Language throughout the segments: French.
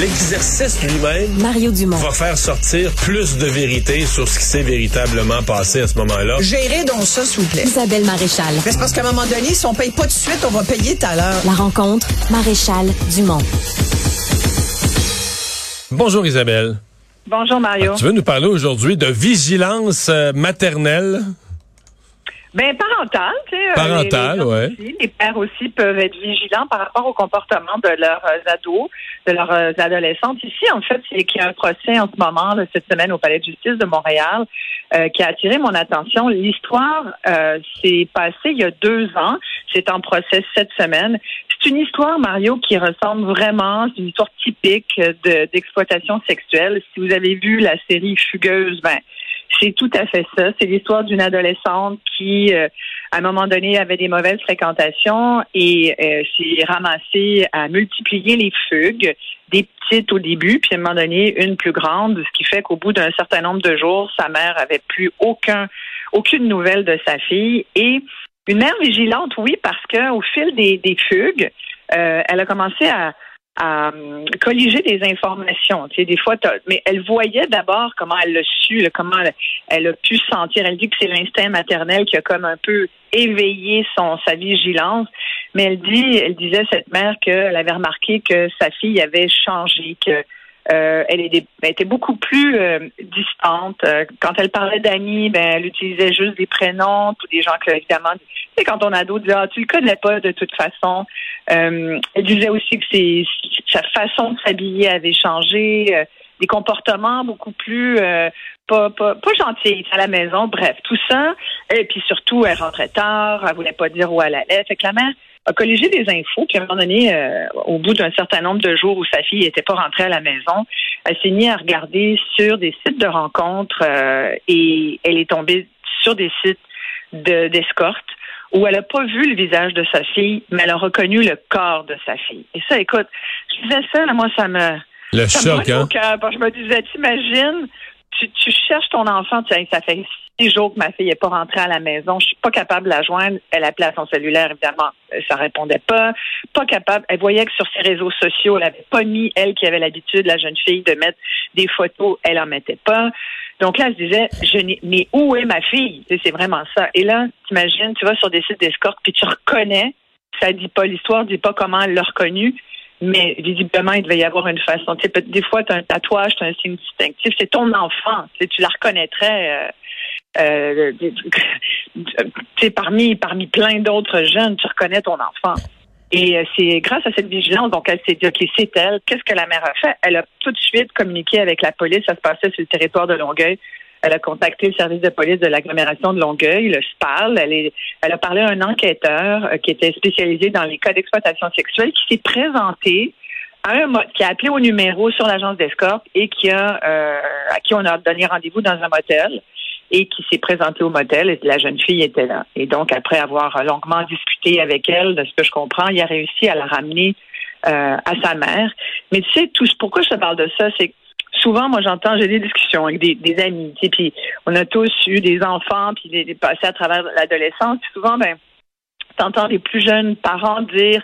L'exercice lui-même Mario Dumont. va faire sortir plus de vérité sur ce qui s'est véritablement passé à ce moment-là. Gérez donc ça, s'il vous plaît. Isabelle Maréchal. Mais c'est parce qu'à un moment donné, si on paye pas tout de suite, on va payer tout à l'heure. La rencontre, Maréchal Dumont. Bonjour Isabelle. Bonjour Mario. Tu veux nous parler aujourd'hui de vigilance euh, maternelle? Ben parental, tu sais. euh, Parental, les, les, ouais. aussi, les pères aussi peuvent être vigilants par rapport au comportement de leurs euh, ados, de leurs euh, adolescentes. Ici, en fait, c'est qu'il y a un procès en ce moment, là, cette semaine, au Palais de justice de Montréal, euh, qui a attiré mon attention. L'histoire euh, s'est passée il y a deux ans. C'est en procès cette semaine. C'est une histoire, Mario, qui ressemble vraiment, c'est une histoire typique de- d'exploitation sexuelle. Si vous avez vu la série Fugueuse, ben c'est tout à fait ça. C'est l'histoire d'une adolescente qui, euh, à un moment donné, avait des mauvaises fréquentations et euh, s'est ramassée à multiplier les fugues, des petites au début, puis à un moment donné, une plus grande, ce qui fait qu'au bout d'un certain nombre de jours, sa mère avait plus aucun, aucune nouvelle de sa fille et une mère vigilante, oui, parce que au fil des, des fugues, euh, elle a commencé à à euh, colliger des informations. Tu sais, des fois, mais elle voyait d'abord comment elle l'a su, comment elle, elle a pu sentir. Elle dit que c'est l'instinct maternel qui a comme un peu éveillé son sa vigilance. Mais elle dit, elle disait cette mère qu'elle avait remarqué que sa fille avait changé, que euh, elle, est- elle était beaucoup plus euh, distante. Euh, Quand elle parlait d'amis, ben elle utilisait juste des prénoms, ou des gens que évidemment, tu sais, quand on ado dit ah tu le connais pas de toute façon. Euh, elle disait aussi que c'est sa façon de s'habiller avait changé, euh, des comportements beaucoup plus euh, pas, pas, pas gentils à la maison. Bref, tout ça. Et puis surtout, elle rentrait tard, elle voulait pas dire où elle allait. Fait que la mère a colligé des infos, puis à un moment donné, euh, au bout d'un certain nombre de jours où sa fille n'était pas rentrée à la maison, elle s'est mise à regarder sur des sites de rencontres euh, et elle est tombée sur des sites de- d'escorte où elle n'a pas vu le visage de sa fille, mais elle a reconnu le corps de sa fille. Et ça, écoute, je disais ça, là, moi, ça me... Le ça choc, hein? au cœur. Je me disais, t'imagines, tu, tu cherches ton enfant, tu sais, ça fait jours que ma fille n'est pas rentrée à la maison, je suis pas capable de la joindre. Elle appelait à son cellulaire, évidemment, euh, ça répondait pas. Pas capable. Elle voyait que sur ses réseaux sociaux, elle avait pas mis, elle qui avait l'habitude, la jeune fille, de mettre des photos, elle en mettait pas. Donc là, elle se disait, je mais où est ma fille? C'est vraiment ça. Et là, t'imagines, tu vas sur des sites d'escorte, puis tu reconnais, ça dit pas, l'histoire dit pas comment elle l'a reconnu, mais visiblement, il devait y avoir une façon. Tu sais, des fois, tu as un tatouage, tu as un signe distinctif, c'est ton enfant. Tu la reconnaîtrais. euh, euh, parmi, parmi plein d'autres jeunes, tu reconnais ton enfant. Et euh, c'est grâce à cette vigilance, donc elle s'est dit, OK, c'est elle. Qu'est-ce que la mère a fait? Elle a tout de suite communiqué avec la police. Ça se passait sur le territoire de Longueuil. Elle a contacté le service de police de l'agglomération de Longueuil, le SPAL. Elle, est, elle a parlé à un enquêteur euh, qui était spécialisé dans les cas d'exploitation sexuelle qui s'est présenté à un mo- qui a appelé au numéro sur l'agence d'escorte et qui a euh, à qui on a donné rendez-vous dans un motel et qui s'est présenté au motel et la jeune fille était là. Et donc, après avoir longuement discuté avec elle, de ce que je comprends, il a réussi à la ramener euh, à sa mère. Mais tu sais, tout pourquoi je te parle de ça, c'est souvent, moi, j'entends, j'ai des discussions avec des, amis, tu sais, puis on a tous eu des enfants, puis des, passés à travers l'adolescence, puis souvent, ben, t'entends les plus jeunes parents dire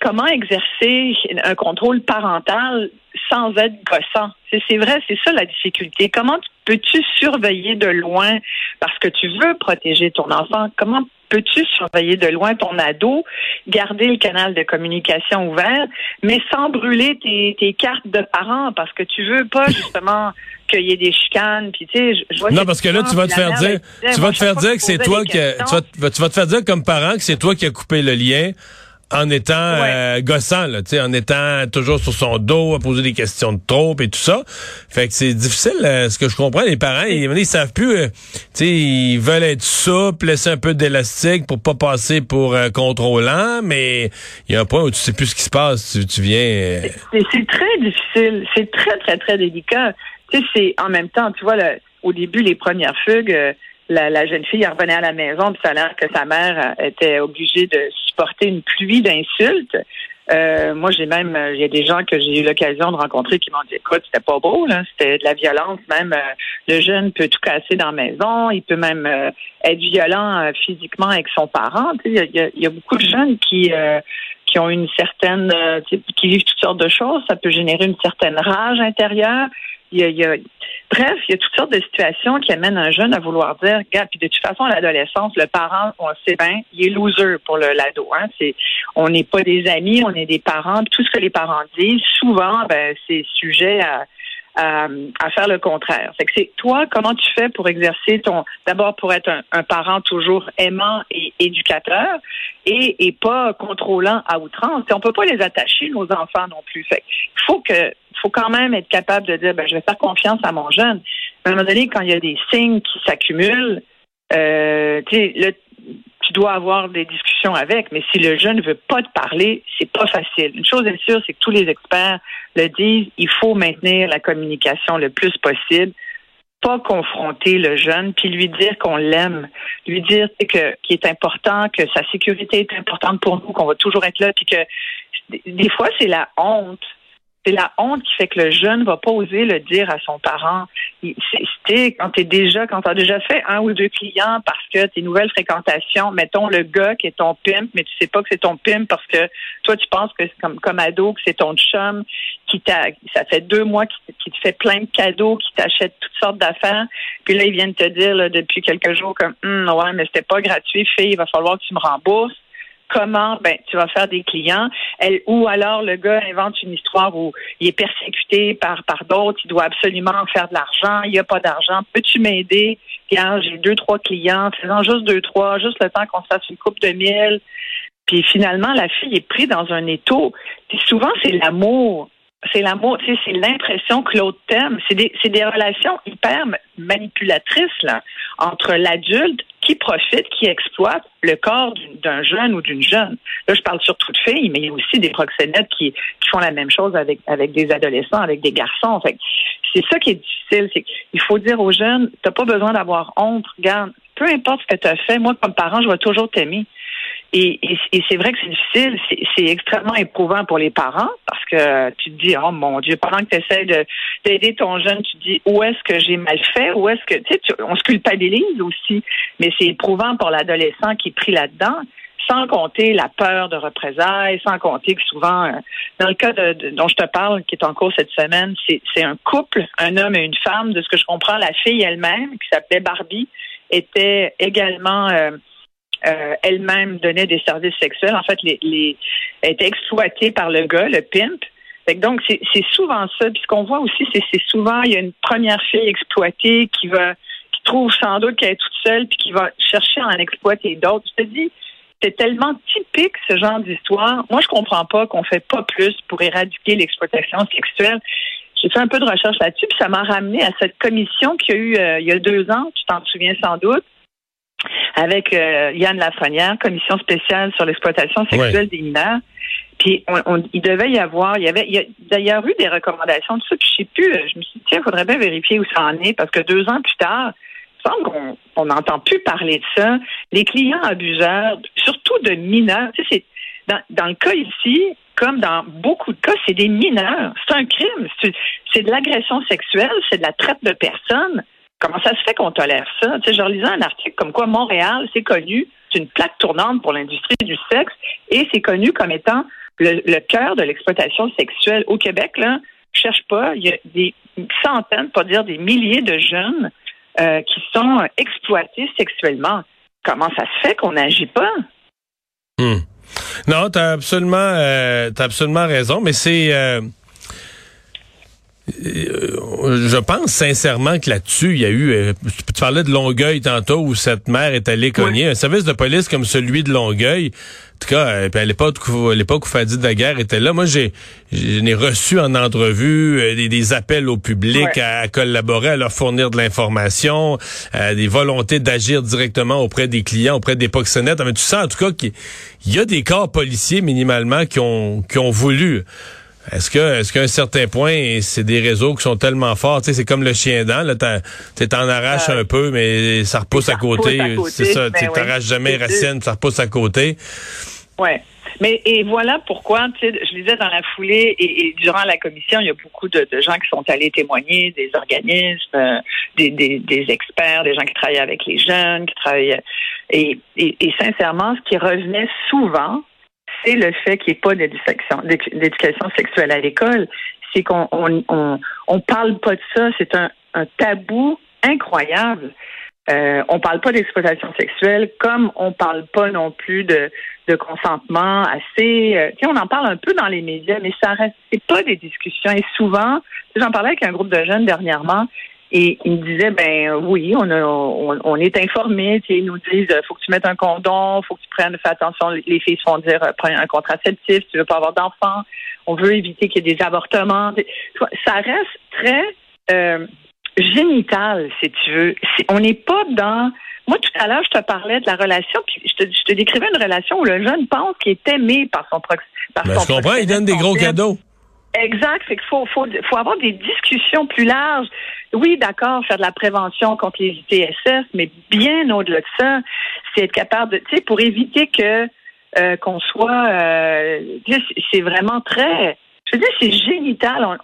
comment exercer un contrôle parental sans être gossant. C'est vrai, c'est ça la difficulté. Comment tu- peux-tu surveiller de loin parce que tu veux protéger ton enfant? Comment peux-tu surveiller de loin ton ado, garder le canal de communication ouvert, mais sans brûler tes, tes cartes de parents parce que tu veux pas justement qu'il y ait des chicanes? Puis tu sais, je- vois Non, parce que là, tu vas te faire dire, tu vas te faire dire que c'est toi qui, a- tu questions, vas, te- tu vas te faire dire comme parent que c'est toi qui as coupé le lien en étant euh, gossant, là, tu sais, en étant toujours sur son dos, à poser des questions de trop et tout ça. Fait que c'est difficile, euh, ce que je comprends, les parents, ils, ils savent plus, euh, tu sais, ils veulent être souples, laisser un peu d'élastique pour pas passer pour euh, contrôlant, mais il y a un point où tu sais plus ce qui se passe, tu, tu viens... euh, C'est très difficile. C'est très, très, très délicat. Tu sais, c'est en même temps, tu vois, au début, les premières fugues, euh, la, la jeune fille revenait à la maison, puis ça a l'air que sa mère euh, était obligée de supporter une pluie d'insultes. Euh, moi, j'ai même, euh, il y a des gens que j'ai eu l'occasion de rencontrer qui m'ont dit, écoute, c'était pas beau, là, c'était de la violence. Même euh, le jeune peut tout casser dans la maison, il peut même être violent physiquement avec son parent. Il y, y a- beaucoup de jeunes qui qui ont une certaine, qui vivent toutes sortes de choses. Ça peut générer une certaine rage intérieure. Il y a, bref, il y a toutes sortes de situations qui amènent un jeune à vouloir dire, regarde, puis de toute façon, à l'adolescence, le parent, on sait bien, il est loser pour l'ado. Hein. C'est, on n'est pas des amis, on est des parents. Tout ce que les parents disent, souvent, ben, c'est sujet à à, faire le contraire. C'est que c'est toi, comment tu fais pour exercer ton, d'abord pour être un, un, parent toujours aimant et éducateur et, et pas contrôlant à outrance? Et on peut pas les attacher nos enfants non plus. Fait il faut que, faut quand même être capable de dire, ben, je vais faire confiance à mon jeune. À un moment donné, quand il y a des signes qui s'accumulent, euh, le tu dois avoir des discussions avec, mais si le jeune ne veut pas te parler, c'est pas facile. Une chose est sûre, c'est que tous les experts le disent, il faut maintenir la communication le plus possible, pas confronter le jeune, puis lui dire qu'on l'aime, lui dire que qu'il est important, que sa sécurité est importante pour nous, qu'on va toujours être là, puis que des fois c'est la honte c'est la honte qui fait que le jeune va pas oser le dire à son parent. C'est quand t'es déjà, quand t'as déjà fait un ou deux clients parce que tes nouvelles fréquentations, mettons le gars qui est ton pimp, mais tu sais pas que c'est ton pimp parce que toi tu penses que c'est comme comme ado que c'est ton chum qui t'a, ça fait deux mois qui, te fait plein de cadeaux, qui t'achète toutes sortes d'affaires, puis là ils viennent te dire là, depuis quelques jours comme hum, ouais mais c'était pas gratuit, fille, il va falloir que tu me rembourses comment ben tu vas faire des clients. Ou alors le gars invente une histoire où il est persécuté par par d'autres il doit absolument faire de l'argent il n'y a pas d'argent. Peux-tu m'aider? J'ai deux trois clients. Faisant juste deux trois juste le temps qu'on se fasse une coupe de miel. Puis finalement la fille est prise dans un étau. Souvent c'est l'amour. C'est l'amour, c'est l'impression que l'autre t'aime. C'est des, c'est des relations hyper manipulatrices là entre l'adulte qui profite, qui exploite le corps d'un jeune ou d'une jeune. Là, je parle surtout de filles, mais il y a aussi des proxénètes qui, font la même chose avec, avec des adolescents, avec des garçons. Fait c'est ça qui est difficile. Qu'il faut dire aux jeunes, t'as pas besoin d'avoir honte. Regarde, peu importe ce que tu as fait, moi, comme parent, je vais toujours t'aimer. Et, et, c'est vrai que c'est difficile, c'est extrêmement éprouvant pour les parents parce que tu te dis, oh mon Dieu, pendant que tu essaies d'aider ton jeune, tu te dis, où est-ce que j'ai mal fait, où est-ce que, tu sais, on se culpabilise aussi, mais c'est éprouvant pour l'adolescent qui est pris là-dedans sans compter la peur de représailles, sans compter que souvent, euh, dans le cas de, dont je te parle, qui est en cours cette semaine, c'est un couple, un homme et une femme. De ce que je comprends, la fille elle-même, qui s'appelait Barbie, était également euh, euh, elle-même donnait des services sexuels. En fait, les, les, elle était exploitée par le gars, le pimp. donc, c'est souvent ça. Puis ce qu'on voit aussi, c'est souvent, il y a une première fille exploitée qui va, qui trouve sans doute qu'elle est toute seule, puis qui va chercher à en exploiter d'autres. Je te dis, c'est tellement typique ce genre d'histoire. Moi, je comprends pas qu'on fait pas plus pour éradiquer l'exploitation sexuelle. J'ai fait un peu de recherche là-dessus, puis ça m'a ramené à cette commission qu'il y a eu euh, il y a deux ans, tu t'en souviens sans doute, avec euh, Yann Lafrenière, commission spéciale sur l'exploitation sexuelle des mineurs. Puis on, il devait y avoir, il y avait, il y a d'ailleurs eu des recommandations de ça. Puis je sais plus, je me suis dit tiens, il faudrait bien vérifier où ça en est parce que deux ans plus tard, il semble qu'on on n'entend plus parler de ça. Les clients abuseurs, surtout de mineurs, tu sais, c'est dans, dans le cas ici, comme dans beaucoup de cas, c'est des mineurs. C'est un crime. C'est de l'agression sexuelle, c'est de la traite de personnes. Comment ça se fait qu'on tolère ça? Tu sais, je relisais un article comme quoi Montréal, c'est connu, c'est une plaque tournante pour l'industrie du sexe et c'est connu comme étant le, cœur de l'exploitation sexuelle. Au Québec, là, cherche pas, il y a des centaines, pour dire des milliers de jeunes euh, qui sont exploités sexuellement. Comment ça se fait qu'on n'agit pas? Hmm. Non, tu as absolument, euh, absolument raison, mais c'est... Euh, je pense sincèrement que là-dessus, il y a eu. Euh, tu parlais de Longueuil tantôt où cette mère est allée cogner. Un service de police comme celui de Longueuil. En tout cas, euh, à l'époque, à l'époque où Fadi Daguerre était là, moi j'ai j'ai reçu en entrevue des, appels au public à, collaborer, à leur fournir de l'information, des volontés d'agir directement auprès des clients, auprès des proxénètes. Mais tu sens en tout cas qu'il y a des corps policiers minimalement qui ont qui ont voulu est-ce que, est-ce qu'à un certain point, c'est des réseaux qui sont tellement forts, tu sais, c'est comme le chien dent, là, t'en arraches euh, un peu, mais ça repousse à côté. C'est ça, tu ben t'arraches jamais racine, ça repousse à côté. Ouais. Mais et voilà pourquoi, je disais dans la foulée et, durant la commission, il y a beaucoup de, gens qui sont allés témoigner, des organismes, euh, des, des, des, experts, des gens qui travaillent avec les jeunes, qui travaillent et, et, et sincèrement, ce qui revenait souvent, c'est le fait qu'il n'y ait pas d'éducation, sexuelle à l'école. C'est qu'on on, parle pas de ça. C'est un, tabou incroyable. Euh, on parle pas d'exploitation sexuelle comme on parle pas non plus de, de consentement assez. Euh, on en parle un peu dans les médias, mais ça reste pas des discussions. Et souvent, j'en parlais avec un groupe de jeunes dernièrement, et ils me disaient, ben oui, on, a, on, est informés. Ils nous disent, faut que tu mettes un condom, faut que tu prennes, fais attention. Les filles se font dire, euh, prends un contraceptif, tu veux pas avoir d'enfants. On veut éviter qu'il y ait des avortements. Ça reste très euh, génital, si tu veux. On n'est pas dans. Moi, tout à l'heure, je te parlais de la relation, puis je te, je te décrivais une relation où le jeune pense qu'il est aimé par son prox. Par ben, je comprends, il donne des gros cadeaux. Exact, c'est qu'il faut, faut, faut avoir des discussions plus larges. Oui, d'accord, faire de la prévention contre les ITSS, mais bien au-delà de ça, c'est être capable de, tu sais, pour éviter que euh, qu'on soit, euh, c'est vraiment très, je veux dire, c'est génital.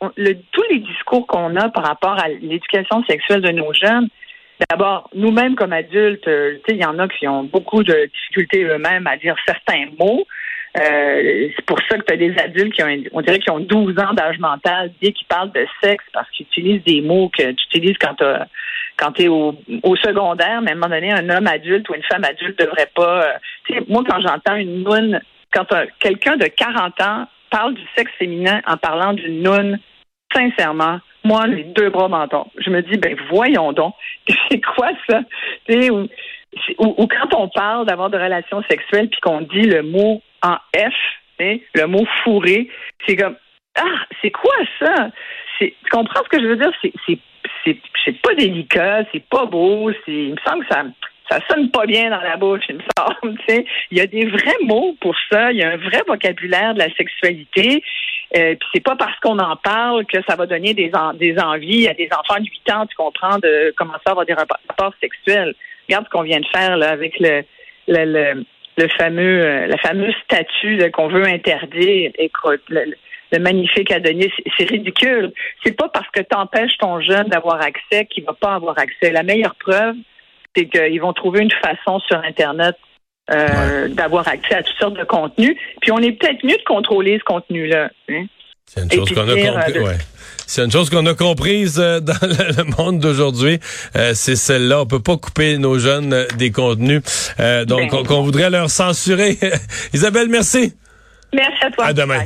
tous les discours qu'on a par rapport à l'éducation sexuelle de nos jeunes, D'abord, nous-mêmes comme adultes, euh, il y en a qui ont beaucoup de difficultés eux-mêmes à dire certains mots. Euh, c'est pour ça que tu as des adultes qui ont, on dirait qu'ils ont 12 ans d'âge mental dès qu'ils parlent de sexe parce qu'ils utilisent des mots que tu utilises quand tu quand es au, au, secondaire, mais à un moment donné, un homme adulte ou une femme adulte devrait pas. Euh, moi, quand j'entends une noune, quand quelqu'un de 40 ans parle du sexe féminin en parlant d'une noune, sincèrement, moi, les deux bras mentons. Je me dis, ben voyons donc, c'est quoi ça? Ou, quand on parle d'avoir de relations sexuelles puis qu'on dit le mot en F, le mot fourré, c'est comme ah, c'est quoi ça? tu comprends ce que je veux dire? C'est, pas délicat, c'est pas beau, c'est, il me semble que ça, ça sonne pas bien dans la bouche, il me semble. Il y a des vrais mots pour ça, il y a un vrai vocabulaire de la sexualité. Euh, puis c'est pas parce qu'on en parle que ça va donner des, des envies à des enfants de 8 ans, tu comprends, de commencer à avoir des rapports sexuels. Regarde ce qu'on vient de faire là, avec le, le, le, fameux euh, la fameuse statue qu'on veut interdire. Écoute, le, le magnifique Adonis, c'est ridicule. C'est pas parce que tu empêches ton jeune d'avoir accès qu'il va pas avoir accès. La meilleure preuve, c'est qu'ils vont trouver une façon sur Internet euh, d'avoir accès à toutes sortes de contenus. Puis on est peut-être mieux de contrôler ce contenu-là. Hein. C'est une chose qu'on a compris. Euh, c'est une chose qu'on a comprise euh, dans le monde d'aujourd'hui. c'est celle-là. On peut pas couper nos jeunes des contenus. donc, ben, qu'on voudrait leur censurer. Isabelle, merci. Merci à toi. À demain.